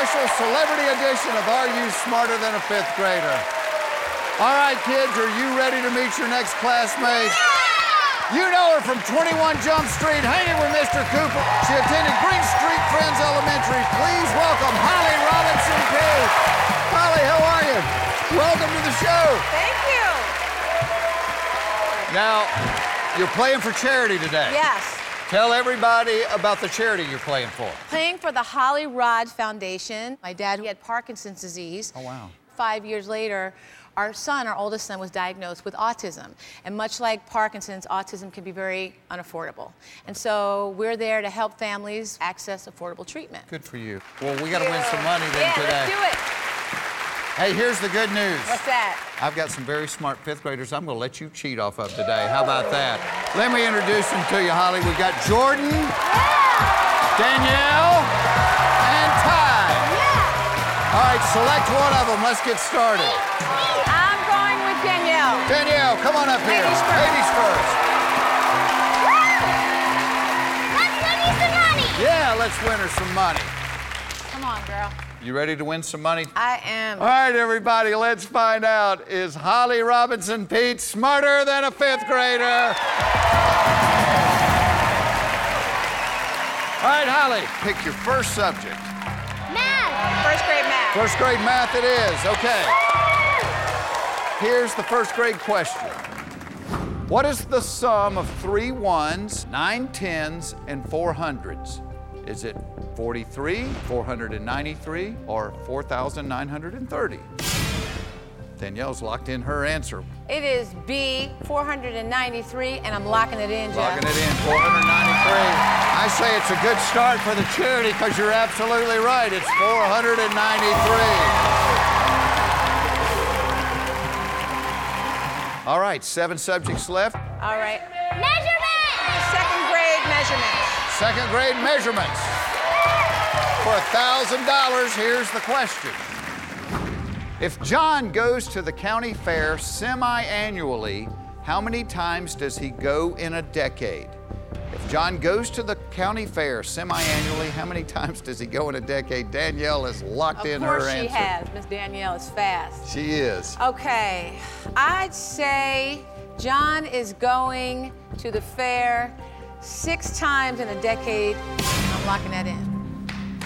Special celebrity edition of Are You Smarter Than a Fifth Grader? All right, kids, are you ready to meet your next classmate? You know her from 21 Jump Street, hanging with Mr. Cooper. She attended Greene Street Friends Elementary. Please welcome Holly Robinson Peete. Holly, how are you? Welcome to the show. Thank you. Now, you're playing for charity today. Yes. Tell everybody about the charity you're playing for. Playing for the HollyRod Foundation. My dad he had Parkinson's disease. Oh, wow. Five years later, our son, our oldest son, was diagnosed with autism. And much like Parkinson's, autism can be very unaffordable. And so we're there to help families access affordable treatment. Good for you. Well, we got to win some money then yeah, today. let's do it. Hey, here's the good news. What's that? I've got some very smart fifth graders I'm going to let you cheat off of today. How about that? Let me introduce them to you, Holly. We've got Jordan, Danielle, and Ty. Yeah. All right, select one of them. Let's get started. I'm going with Danielle. Danielle, come on up here. Ladies first. Ladies first. Let's win you some money. Yeah, let's win her some money. Come on, girl. You ready to win some money? I am. All right, everybody, let's find out. Is Holly Robinson Peete smarter than a fifth grader? All right, Holly, pick your first subject. Math. First grade math. First grade math it is. Okay. Here's the first grade question. What is the sum of three ones, nine tens, and four hundreds? Is it 43, 493, or 4,930? Danielle's locked in her answer. It is B, 493, and I'm locking it in, Jeff. Locking it in, 493. I say it's a good start for the charity because you're absolutely right. It's 493. All right, seven subjects left. All right. Measurement. Second grade measurements. Second grade measurements. For $1,000, here's the question. If John goes to the county fair semi annually, how many times does he go in a decade? If John goes to the county fair semi annually, how many times does he go in a decade? Danielle is locked Of in course her she has. Miss Danielle is fast. She is. Okay. I'd say John is going to the fair six times in a decade. I'm locking that in.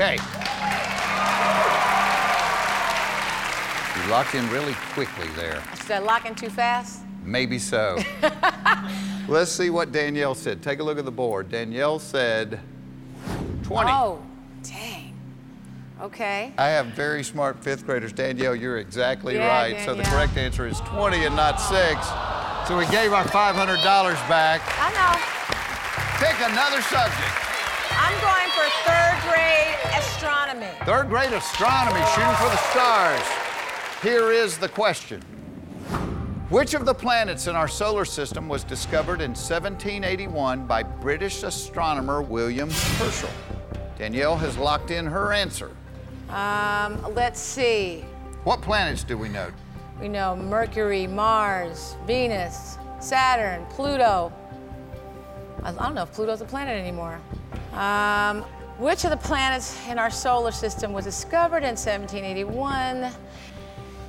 Okay. You locked in really quickly there. Should I lock in too fast? Maybe so. Let's see what Danielle said. Take a look at the board. Danielle said 20. Oh, dang. Okay. I have very smart fifth graders. Danielle, you're exactly Yeah, right. So the correct answer is 20 and not 6. So we gave our $500 back. I know. Pick another subject. I'm going for third grade astronomy. Third grade astronomy, shooting for the stars. Here is the question Which of the planets in our solar system was discovered in 1781 by British astronomer William Herschel? Danielle has locked in her answer. Um, let's see. What planets do we know? We know Mercury, Mars, Venus, Saturn, Pluto. I don't know if Pluto's a planet anymore. Um, which of the planets in our solar system was discovered in 1781?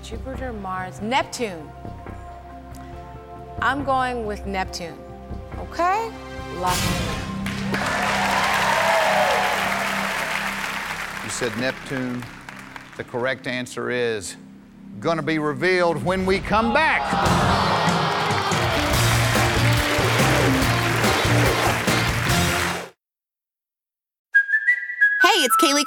Jupiter, Mars, Neptune. I'm going with Neptune. Okay? Lock. You said Neptune. The correct answer is to be revealed when we come back.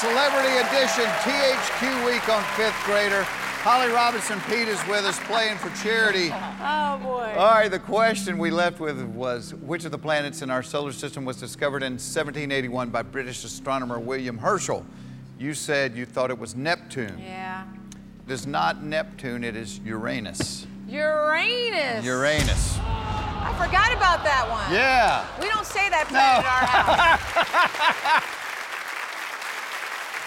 Celebrity Edition THQ Week on Fifth Grader. Holly Robinson Peete is with us playing for charity. Oh, boy. All right, the question we left with was which of the planets in our solar system was discovered in 1781 by British astronomer William Herschel? You said you thought it was Neptune. Yeah. It is not Neptune, it is Uranus. Uranus. Uranus. I forgot about that one. Yeah. We don't say that planet at our house.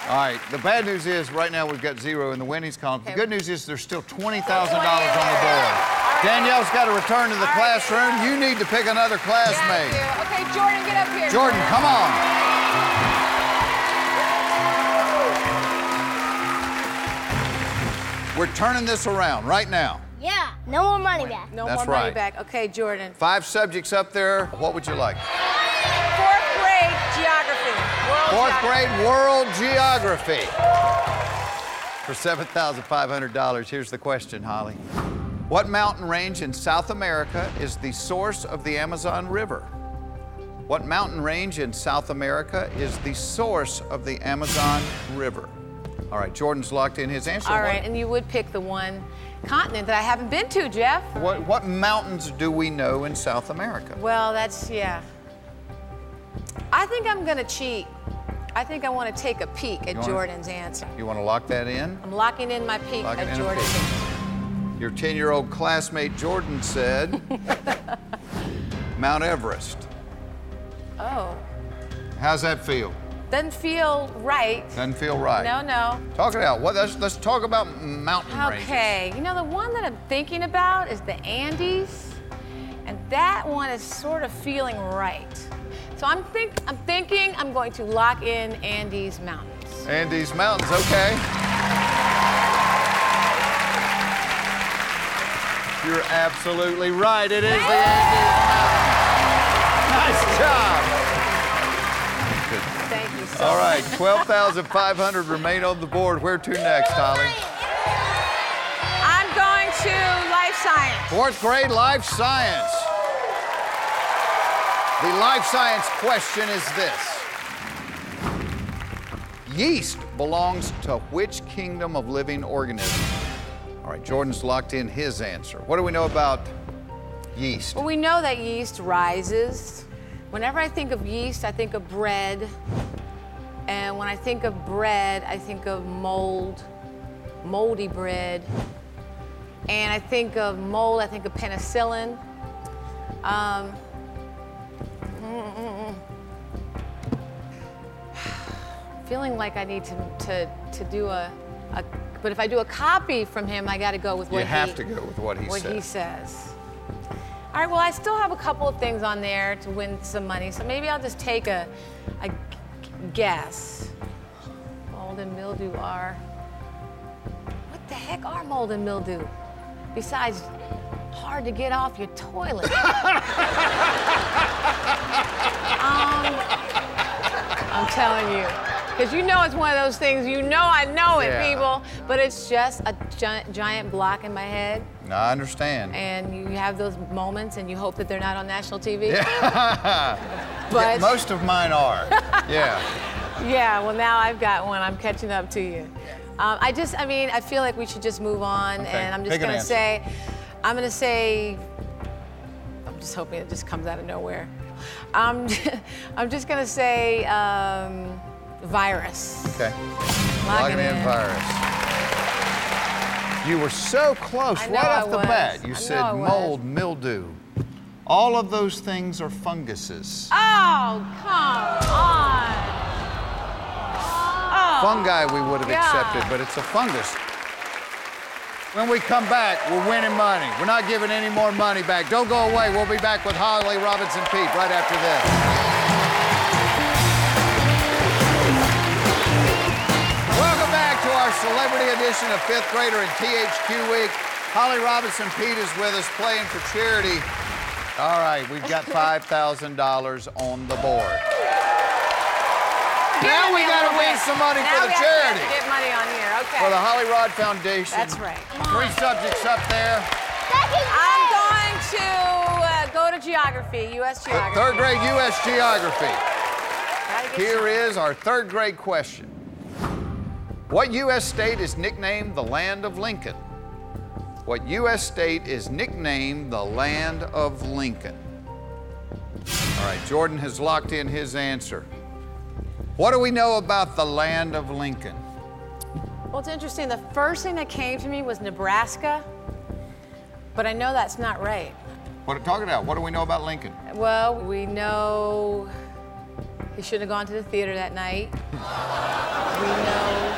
All right, the bad news is right now we've got zero in the winnings column. The good news is there's still $20,000 on the board. Danielle's got to return to the All right. classroom. You need to pick another classmate. Thank you. Okay, Jordan, get up here. Jordan, come on. We're turning this around right now. Yeah, no more money back. No That's more money right. back. Okay, Jordan. Five subjects up there. What would you like? Fourth grade world geography. For $7,500, here's the question, Holly. What mountain range in South America is the source of the Amazon River? What mountain range in South America is the source of the Amazon River? All right, Jordan's locked in his answer. All right, right, and you would pick the one continent that I haven't been to, Jeff. What, what mountains do we know in South America? Well, that's, yeah. I think I'm going to cheat. I think I want to take a peek at wanna- Jordan's answer. You want to lock that in? I'm locking in my peek at in a Jordan's peek. answer. Your 10 year old classmate Jordan said Mount Everest. Oh, How's that feel? doesn't feel right. Doesn't feel right. No, no. Talk it out. What, let's, let's talk about mountain ranges. Okay, you know, the one that I'm thinking about is the Andes, and that one is sort of feeling right. So I'm think I'm thinking I'm going to lock in Andes Mountains. Andes Mountains, okay. You're absolutely right. It is the Andes Mountains. Nice job. Thank you so All right, 12,500 remain on the board. Where to next, Holly? I'm going to life science. Fourth grade life science. The life science question is this Yeast belongs to which kingdom of living organism? All right, Jordan's locked in his answer. What do we know about yeast? Well, we know that yeast rises. Whenever I think of yeast, I think of bread. And when I think of bread, I think of mold, moldy bread. And I think of mold, I think of penicillin. Um, feeling like I need to, to, to do a, a, but if I do a copy from him, I got to go with what You have he, to go with what he what said. he says. All right, well, I still have a couple of things on there to win some money, so maybe I'll just take a a guess. Mold and mildew are. What the heck are mold and mildew? Besides, hard to get off your toilet. um, I'm telling you. Because you know it's one of those things, you know I know it, Yeah. people, but it's just a giant, giant block in my head I understand. and you have those moments and you hope that they're not on national TV. Yeah, But most of mine are. Yeah. yeah, well now I've got one. I'm catching up to you. Um, I just, I mean, I feel like we should just move on, Okay, and I'm just gonna answer. say, I'm gonna say, I'm just hoping it just comes out of nowhere. Um, I'm just gonna say um, virus. Okay. Logging in virus. You were so close right I off the was. bat. You I said mold, mildew. All of those things are funguses. Oh, come on. Oh, Fungi we would have accepted, but it's a fungus. When we come back, we're winning money. We're not giving any more money back. Don't go away. We'll be back with Holly Robinson Peete right after this. Welcome back to our celebrity edition of Fifth Grader and THQ Week. Holly Robinson Peete is with us playing for charity. All right, we've got $5,000 on the board. Now we Give me a gotta little win some money Now for the we have to charity. Get money on here, okay. For the HollyRod Foundation. That's right. Three subjects up there. I'm going to uh, go to geography, U.S. geography. Third grade U.S. geography. Gotta Here some- is our third grade question. What U.S. state is nicknamed the Land of Lincoln? What U.S. state is nicknamed the Land of Lincoln? All right, Jordan has locked in his answer. What do we know about the Land of Lincoln? Well, it's interesting. The first thing that came to me was Nebraska, but I know that's not right. What talk it out? What do we know about Lincoln? Well, we know he shouldn't have gone to the theater that night. We know.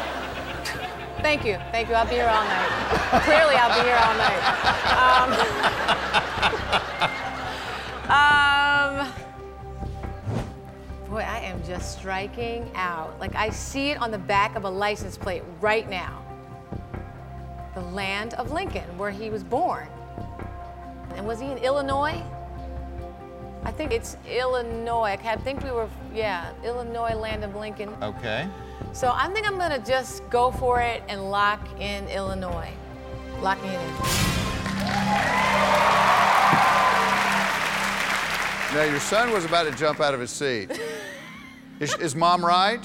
Thank you, thank you. I'll be here all night. Clearly, I'll be here all night. Um, boy, I am just striking out. Like I see it on the back of a license plate right now. The land of Lincoln, where he was born. And was he in Illinois? I think it's Illinois. I think we were, yeah, Illinois, land of Lincoln. Okay. So I think I'm gonna just go for it and lock in Illinois. Locking it in. Now, your son was about to jump out of his seat. Is, is mom right?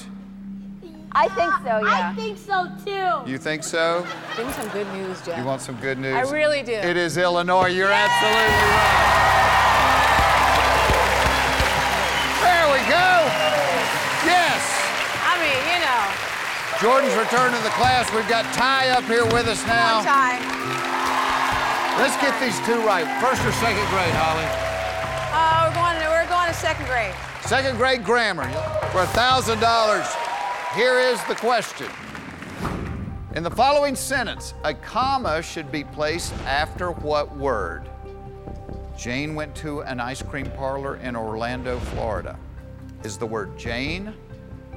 I think so, yeah. I think so too. You think so? Give me some good news, Jeff. You want some good news? I really do. It is Illinois. You're absolutely right. There we go. Yes. I mean, you know, Jordan's return to the class. We've got Ty up here with us come on, now. Ty. Let's get these two right. First or second grade, Holly? We're going. To, we're going to second grade. Second grade grammar for $1,000. Here is the question. In the following sentence, a comma should be placed after what word? Jane went to an ice cream parlor in Orlando, Florida. Is the word Jane,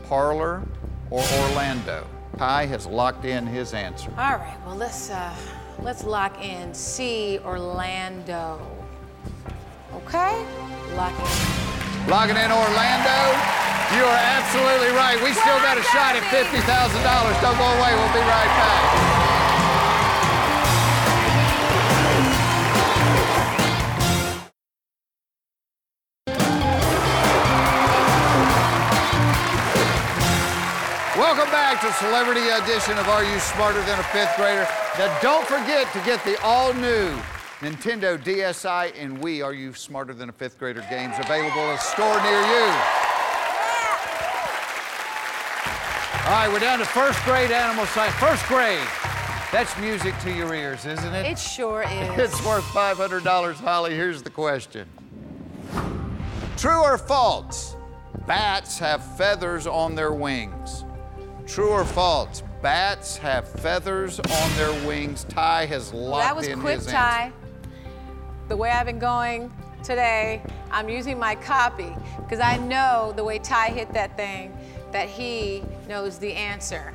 parlor, or Orlando? Ty has locked in his answer. All right. Well, let's uh, let's lock in C Orlando. Okay. Locking. in. Logging in Orlando. You are absolutely right. We still got a shot at $50,000. Don't go away. We'll be right back. Welcome back to Celebrity Edition of Are You Smarter Than a Fifth Grader? Now, don't forget to get the all new Nintendo DSi and Wii Are You Smarter Than a Fifth Grader games available at a store near you. All right, we're down to first grade animal science. First grade. That's music to your ears, isn't it? It sure is. It's worth $500, Holly. Here's the question True or false? Bats have feathers on their wings. True or false? Bats have feathers on their wings. Ty has locked in his answer. that was quick, Ty. The way I've been going today, I'm using my copy because I know the way Ty hit that thing that he knows the answer.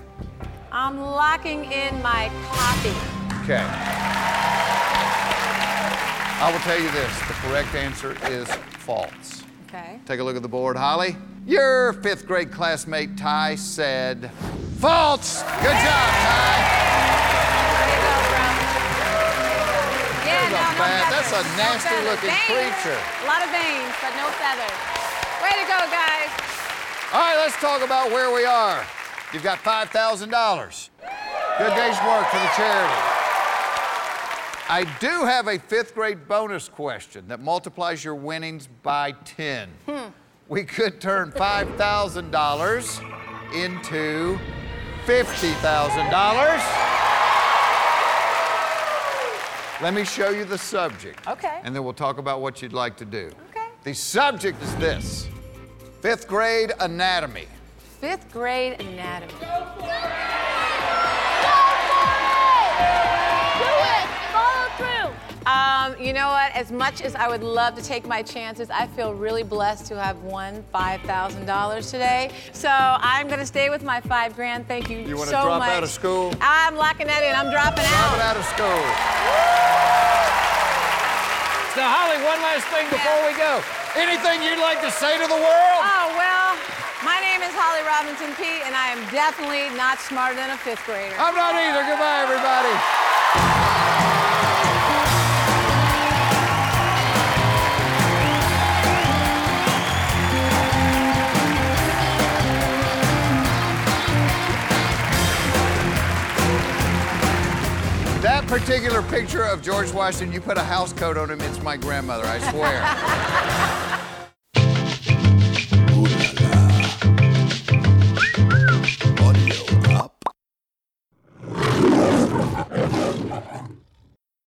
I'm locking in my copy. Okay. I will tell you this the correct answer is false. Okay. Take a look at the board, Holly. Your fifth grade classmate Ty said false. Good job, Ty. No, no bat. That's a feathers. No nasty-looking Veins. creature. A lot of veins, but no feathers. Way to go, guys. All right, let's talk about where we are. You've got $5,000. Good day's work for the charity. I do have a fifth grade bonus question that multiplies your winnings by 10. Hmm. We could turn $5,000 into $50,000. Let me show you the subject. Okay. And then we'll talk about what you'd like to do. Okay. The subject is this fifth grade anatomy. Fifth grade anatomy. As much as I would love to take my chances, I feel really blessed to have won $5,000 today. So I'm going to stay with my five grand. Thank you, You wanna so drop much. out of school? I'm locking that in. I'm dropping out. Drop out. out of school. Now, Holly, one last thing before we go. Anything you'd like to say to the world? Oh, well, my name is Holly Robinson Peete, and I am definitely not smarter than a fifth grader. I'm not either. Goodbye, everybody. Particular picture of George Washington, you put a house coat on him, it's my grandmother, I swear.